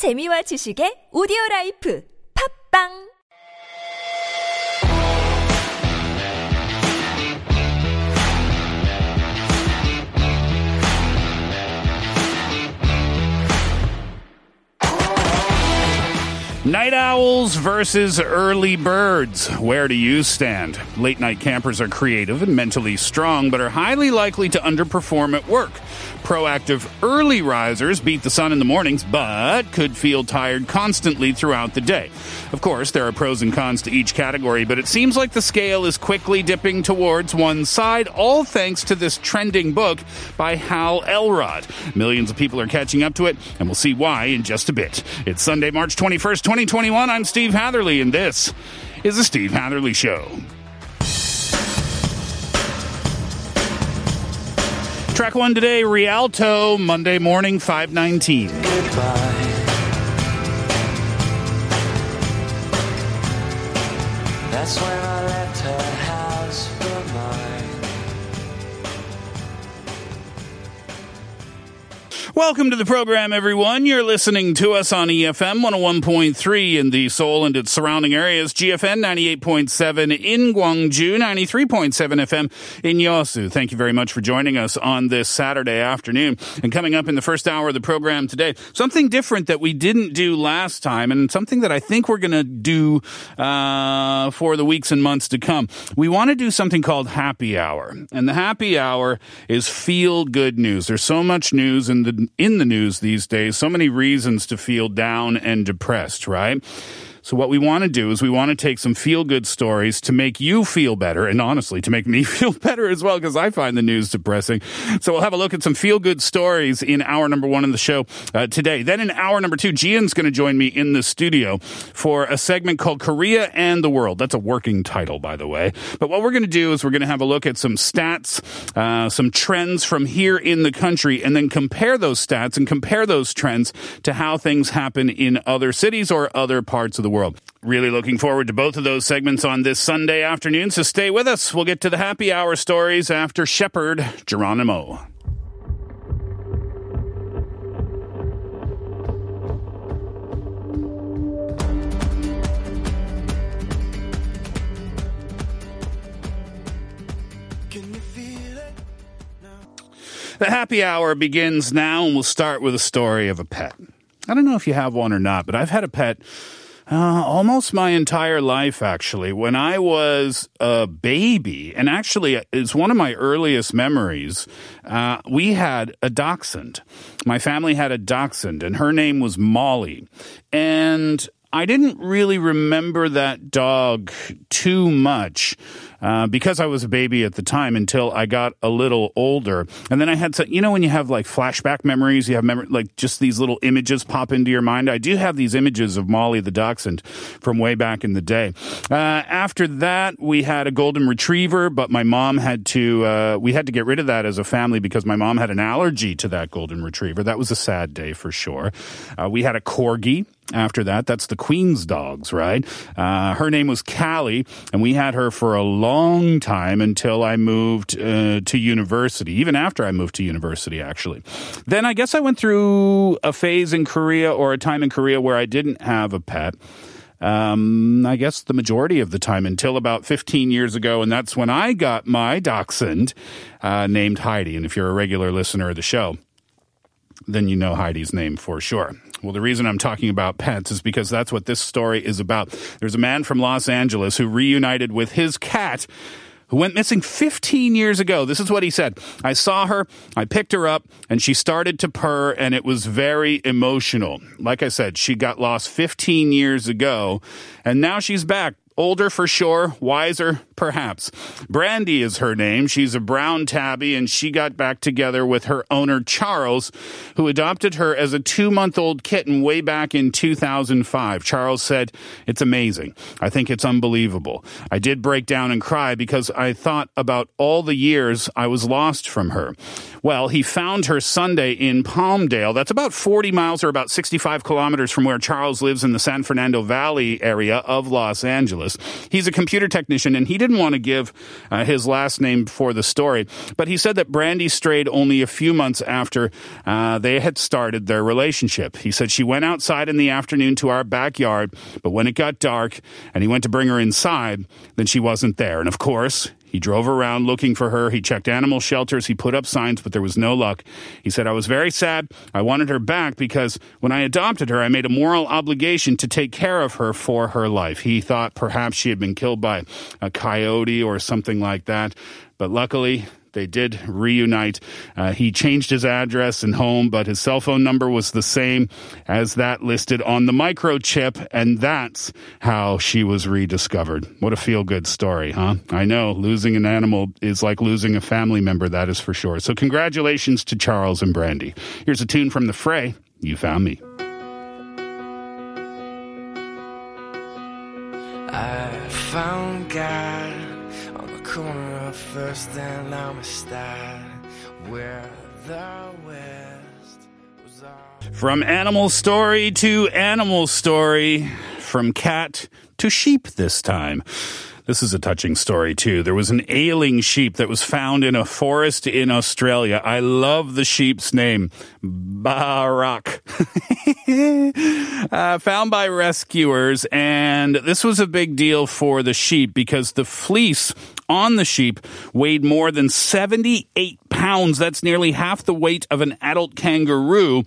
재미와 지식의 오디오 라이프 팝빵 Night owls versus early birds. Where do you stand? Late night campers are creative and mentally strong, but are highly likely to underperform at work. Proactive early risers beat the sun in the mornings, but could feel tired constantly throughout the day. Of course, there are pros and cons to each category, but it seems like the scale is quickly dipping towards one side, all thanks to this trending book by Hal Elrod. Millions of people are catching up to it, and we'll see why in just a bit. It's Sunday, March 21st, 2021. I'm Steve Hatherley, and this is the Steve Hatherley Show. Track one today, Rialto, Monday morning, 519. goodbye. That's I left her Welcome to the program, everyone. You're listening to us on EFM 101.3 in the Seoul and its surrounding areas, GFN 98.7 in Gwangju, 93.7 FM in Yosu. Thank you very much for joining us on this Saturday afternoon. And coming up in the first hour of the program today, something different that we didn't do last time and something that I think we're going to do uh, for the weeks and months to come. We want to do something called happy hour. And the happy hour is feel good news. There's so much news in the in the news these days, so many reasons to feel down and depressed, right? So what we want to do is we want to take some feel good stories to make you feel better and honestly to make me feel better as well because I find the news depressing. So we'll have a look at some feel good stories in hour number one of the show uh, today. Then in hour number two, Jian's going to join me in the studio for a segment called Korea and the World. That's a working title, by the way. But what we're going to do is we're going to have a look at some stats, uh, some trends from here in the country, and then compare those stats and compare those trends to how things happen in other cities or other parts of the world. Really looking forward to both of those segments on this Sunday afternoon, so stay with us. We'll get to the happy hour stories after Sheppard Geronimo. Can you feel it? The happy hour begins now, and we'll start with a story of a pet. I don't know if you have one or not, but I've had a pet uh, almost my entire life, actually. When I was a baby, and actually, it's one of my earliest memories, uh, we had a dachshund. My family had a dachshund, and her name was Molly. And I didn't really remember that dog too much uh, because I was a baby at the time until I got a little older. And then I had to, you know, when you have like flashback memories, you have like just these little images pop into your mind. I do have these images of Molly the dachshund from way back in the day. Uh, after that, we had a golden retriever, but my mom had to, uh, we had to get rid of that as a family because my mom had an allergy to that golden retriever. That was a sad day for sure. Uh, we had a corgi after that. That's the Queen's dogs, right? Uh, her name was Callie, and we had her for a long time until I moved uh, to university, even after I moved to university, actually. Then I guess I went through a phase in Korea or a time in Korea where I didn't have a pet. Um, I guess the majority of the time until about 15 years ago, and that's when I got my dachshund uh, named Heidi. And if you're a regular listener of the show, then you know Heidi's name for sure. Well, the reason I'm talking about pets is because that's what this story is about. There's a man from Los Angeles who reunited with his cat who went missing 15 years ago. This is what he said. I saw her, I picked her up, and she started to purr, and it was very emotional. Like I said, she got lost 15 years ago, and now she's back. Older for sure, wiser perhaps. Brandy is her name. She's a brown tabby, and she got back together with her owner, Charles, who adopted her as a two month old kitten way back in 2005. Charles said, It's amazing. I think it's unbelievable. I did break down and cry because I thought about all the years I was lost from her. Well, he found her Sunday in Palmdale. That's about 40 miles or about 65 kilometers from where Charles lives in the San Fernando Valley area of Los Angeles. He's a computer technician and he did didn't want to give uh, his last name for the story, but he said that Brandy strayed only a few months after uh, they had started their relationship. He said she went outside in the afternoon to our backyard, but when it got dark and he went to bring her inside, then she wasn't there. And of course, he drove around looking for her. He checked animal shelters. He put up signs, but there was no luck. He said, I was very sad. I wanted her back because when I adopted her, I made a moral obligation to take care of her for her life. He thought perhaps she had been killed by a coyote or something like that. But luckily, they did reunite. Uh, he changed his address and home, but his cell phone number was the same as that listed on the microchip, and that's how she was rediscovered. What a feel good story, huh? I know losing an animal is like losing a family member, that is for sure. So, congratulations to Charles and Brandy. Here's a tune from the fray You Found Me. First and Amistad, where the West was all. From animal story to animal story, from cat to sheep this time. This is a touching story too. There was an ailing sheep that was found in a forest in Australia. I love the sheep's name, Baarack. uh, found by rescuers, and this was a big deal for the sheep because the fleece on the sheep weighed more than 78 pounds. That's nearly half the weight of an adult kangaroo.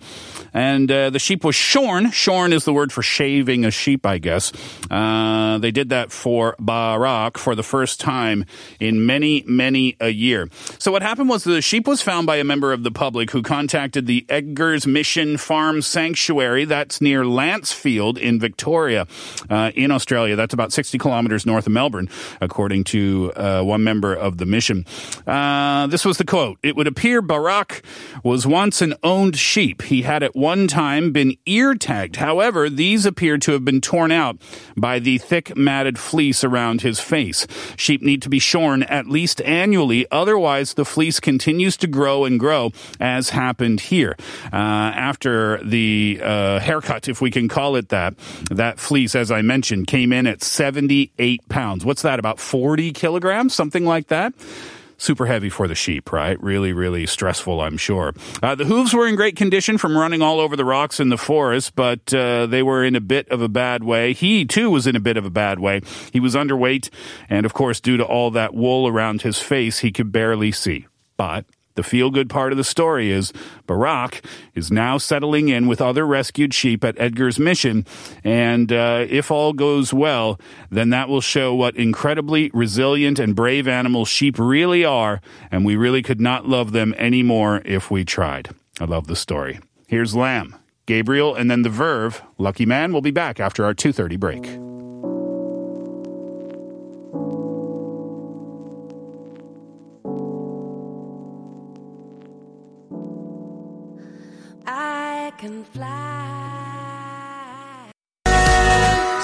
And uh, the sheep was shorn. Shorn is the word for shaving a sheep, I guess. Uh, they did that for Baarack for the first time in many, many a year. So what happened was the sheep was found by a member of the public who contacted the Edgar's Mission Farm Sanctuary. That's near Lancefield in Victoria, uh, in Australia. That's about 60 kilometers north of Melbourne, according to uh, one member of the mission. Uh, this was the quote. It would appear Baarack was once an owned sheep. He had at one time been ear tagged. However, these appear to have been torn out by the thick matted fleece around his face. Sheep need to be shorn at least annually. Otherwise, the fleece continues to grow and grow as happened here. Uh, after the uh, haircut, if we can call it that, that fleece, as I mentioned, came in at 78 pounds. What's that, about 40 kilograms? Something like that? Super heavy for the sheep, right? Really, really stressful, I'm sure. Uh, the hooves were in great condition from running all over the rocks in the forest, but uh, they were in a bit of a bad way. He, too, was in a bit of a bad way. He was underweight, and of course, due to all that wool around his face, he could barely see. But the feel good part of the story is Baarack is now settling in with other rescued sheep at Edgar's mission. And uh, if all goes well, then that will show what incredibly resilient and brave animals sheep really are. And we really could not love them any more if we tried. I love the story. Here's Lamb, Gabriel, and then the Verve. Lucky Man will be back after our 2.30 break.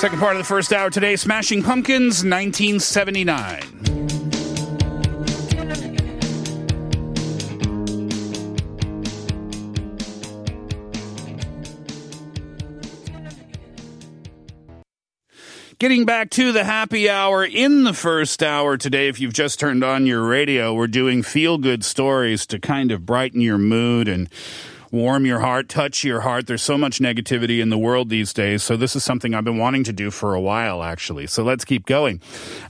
Second part of the first hour today, Smashing Pumpkins, 1979. Getting back to the happy hour in the first hour today, if you've just turned on your radio, we're doing feel good stories to kind of brighten your mood and warm your heart, touch your heart. There's so much negativity in the world these days. So this is something I've been wanting to do for a while, actually. So let's keep going.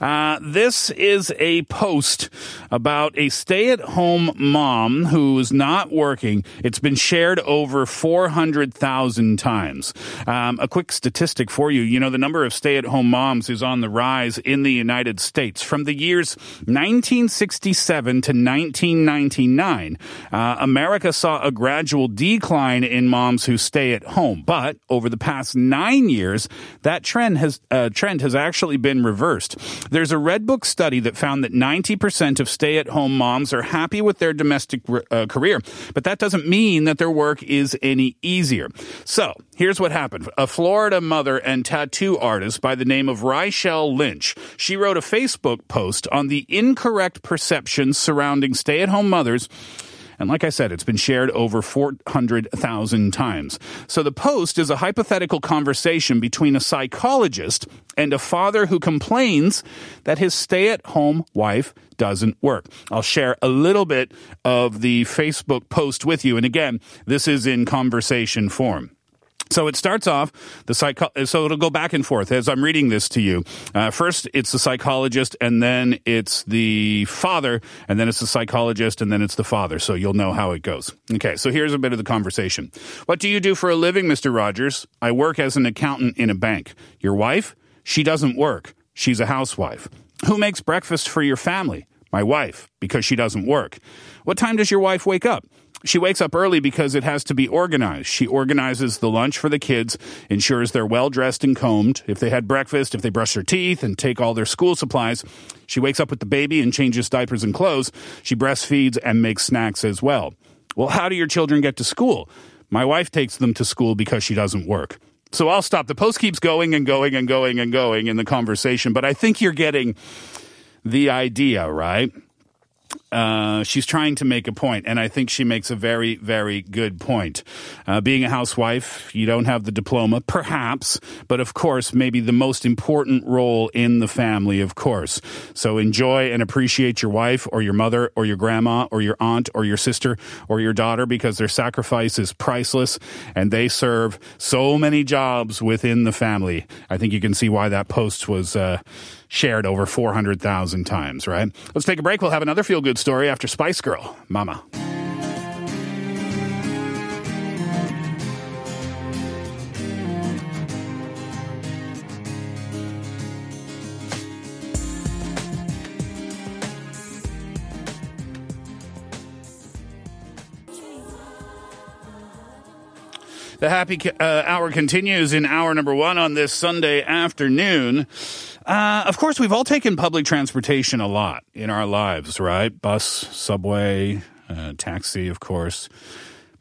Uh, this is a post about a stay at home mom who's not working. It's been shared over 400,000 times. Um, a quick statistic for you. You know, the number of stay at home moms is on the rise in the United States. From the years 1967 to 1999, uh, America saw a gradual decline in moms who stay at home. But over the past nine years, that trend has uh, trend has actually been reversed. There's a Redbook study that found that 90% of stay-at-home moms are happy with their domestic uh, career, but that doesn't mean that their work is any easier. So here's what happened: a Florida mother and tattoo artist by the name of Ryshell Lynch. She wrote a Facebook post on the incorrect perceptions surrounding stay-at-home mothers And like I said, it's been shared over 400,000 times. So the post is a hypothetical conversation between a psychologist and a father who complains that his stay at home wife doesn't work. I'll share a little bit of the Facebook post with you. And again, this is in conversation form. So it starts off the psycho- so it'll go back and forth as I'm reading this to you. Uh, first, it's the psychologist, and then it's the father, and then it's the psychologist, and then it's the father. So you'll know how it goes. Okay, so here's a bit of the conversation. What do you do for a living, Mr. Rogers? I work as an accountant in a bank. Your wife? She doesn't work. She's a housewife. Who makes breakfast for your family? My wife, because she doesn't work. What time does your wife wake up? She wakes up early because it has to be organized. She organizes the lunch for the kids, ensures they're well dressed and combed. If they had breakfast, if they brush their teeth and take all their school supplies, she wakes up with the baby and changes diapers and clothes. She breastfeeds and makes snacks as well. Well, how do your children get to school? My wife takes them to school because she doesn't work. So I'll stop. The post keeps going and going and going and going in the conversation, but I think you're getting the idea, right? Uh, she's trying to make a point, and I think she makes a very, very good point. Uh, being a housewife, you don't have the diploma, perhaps, but of course, maybe the most important role in the family, of course. So enjoy and appreciate your wife or your mother or your grandma or your aunt or your sister or your daughter because their sacrifice is priceless and they serve so many jobs within the family. I think you can see why that post was. Uh, shared over 400,000 times, right? Let's take a break. We'll have another feel good story after Spice Girl, Mama. The happy uh, hour continues in hour number one on this Sunday afternoon. Uh, of course, we've all taken public transportation a lot in our lives, right? Bus, subway, uh, taxi, of course.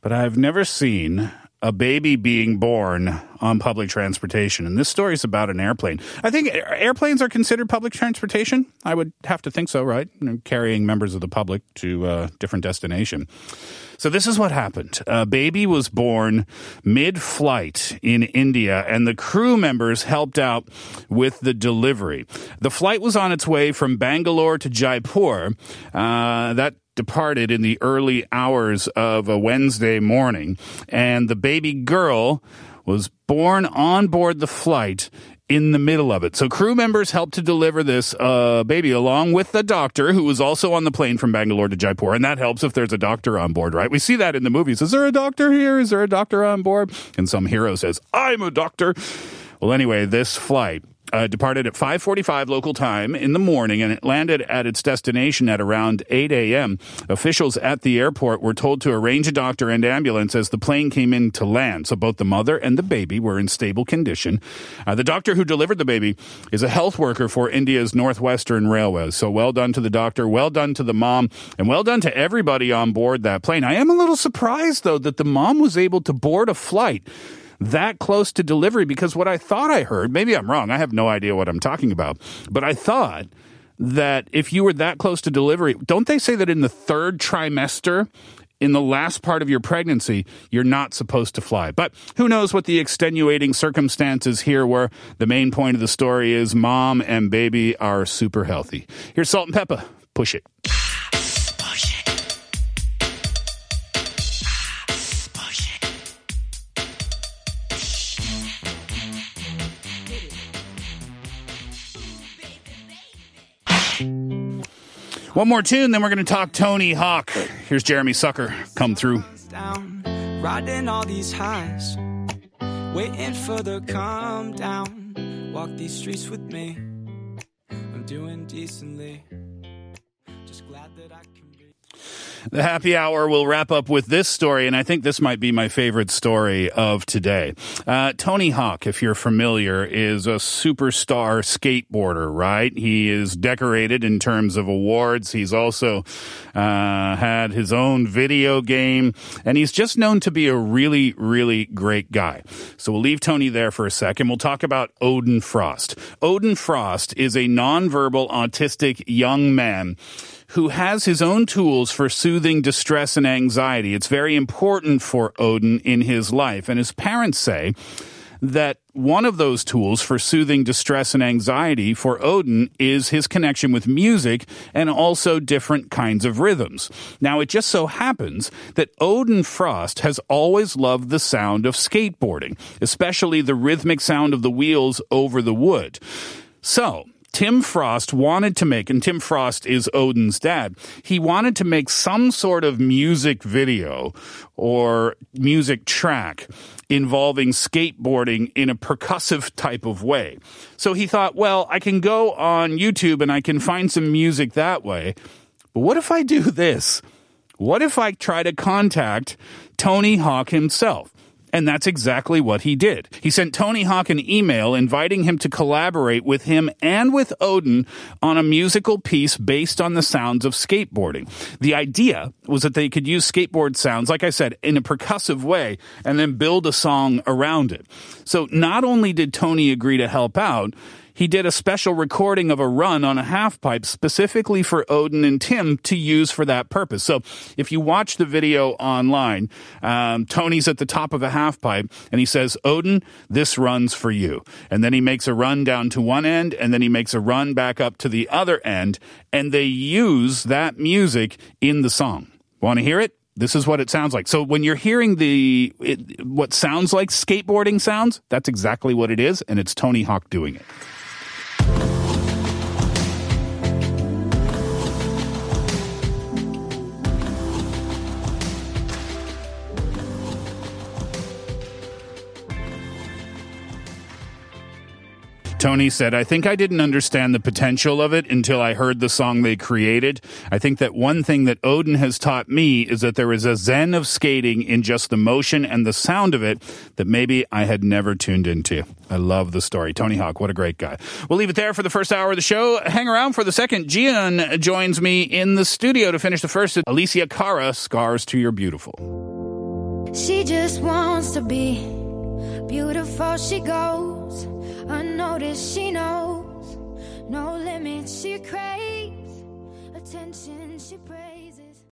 But I've never seen a baby being born on public transportation. And this story is about an airplane. I think airplanes are considered public transportation. I would have to think so, right? Carrying members of the public to a different destination. So this is what happened. A baby was born mid-flight in India and the crew members helped out with the delivery. The flight was on its way from Bangalore to Jaipur. Uh, that departed in the early hours of a Wednesday morning, and the baby girl was born on board the flight in the middle of it. So crew members helped to deliver this uh, baby along with the doctor who was also on the plane from Bangalore to Jaipur. And that helps if there's a doctor on board, right? We see that in the movies. Is there a doctor here? Is there a doctor on board? And some hero says, I'm a doctor. Well, anyway, this flight uh, departed at 5:45 local time in the morning, and it landed at its destination at around 8 a.m. Officials at the airport were told to arrange a doctor and ambulance as the plane came in to land. So both the mother and the baby were in stable condition. Uh, the doctor who delivered the baby is a health worker for India's Northwestern Railways. So well done to the doctor, well done to the mom, and well done to everybody on board that plane. I am a little surprised though that the mom was able to board a flight that close to delivery because what I thought I heard, maybe I'm wrong, I have no idea what I'm talking about, but I thought that if you were that close to delivery, don't they say that in the third trimester, in the last part of your pregnancy, you're not supposed to fly. But who knows what the extenuating circumstances here were. The main point of the story is mom and baby are super healthy. Here's Salt-N-Pepa. Push it. One more tune, then we're going to talk Tony Hawk. Here's Jeremy Zucker. Come through. down, riding all these highs, waiting for the calm down. Walk these streets with me. I'm doing decently. Just glad that I can. The happy hour will wrap up with this story, and I think this might be my favorite story of today. Uh, Tony Hawk, if you're familiar, is a superstar skateboarder, right? He is decorated in terms of awards. He's also uh, had his own video game, and he's just known to be a really, really great guy. So we'll leave Tony there for a second. We'll talk about Odin Frost. Odin Frost is a nonverbal autistic young man who has his own tools for soothing distress and anxiety. It's very important for Odin in his life. And his parents say that one of those tools for soothing distress and anxiety for Odin is his connection with music and also different kinds of rhythms. Now, it just so happens that Odin Frost has always loved the sound of skateboarding, especially the rhythmic sound of the wheels over the wood. So, Tim Frost wanted to make, and Tim Frost is Odin's dad, he wanted to make some sort of music video or music track involving skateboarding in a percussive type of way. So he thought, well, I can go on YouTube and I can find some music that way. But what if I do this? What if I try to contact Tony Hawk himself? And that's exactly what he did. He sent Tony Hawk an email inviting him to collaborate with him and with Odin on a musical piece based on the sounds of skateboarding. The idea was that they could use skateboard sounds, like I said, in a percussive way and then build a song around it. So not only did Tony agree to help out, he did a special recording of a run on a half pipe specifically for Odin and Tim to use for that purpose. So if you watch the video online, um, Tony's at the top of a half pipe and he says, Odin, this run's for you. And then he makes a run down to one end and then he makes a run back up to the other end and they use that music in the song. Want to hear it? This is what it sounds like. So when you're hearing the it, what sounds like skateboarding sounds, that's exactly what it is, and it's Tony Hawk doing it. Tony said, I think I didn't understand the potential of it until I heard the song they created. I think that one thing that Odin has taught me is that there is a zen of skating in just the motion and the sound of it that maybe I had never tuned into. I love the story. Tony Hawk, what a great guy. We'll leave it there for the first hour of the show. Hang around for the second. Gian joins me in the studio to finish the first. Alessia Cara, Scars to Your Beautiful. She just wants to be beautiful. She goes unnoticed. She knows no limits. She craves attention. She praises.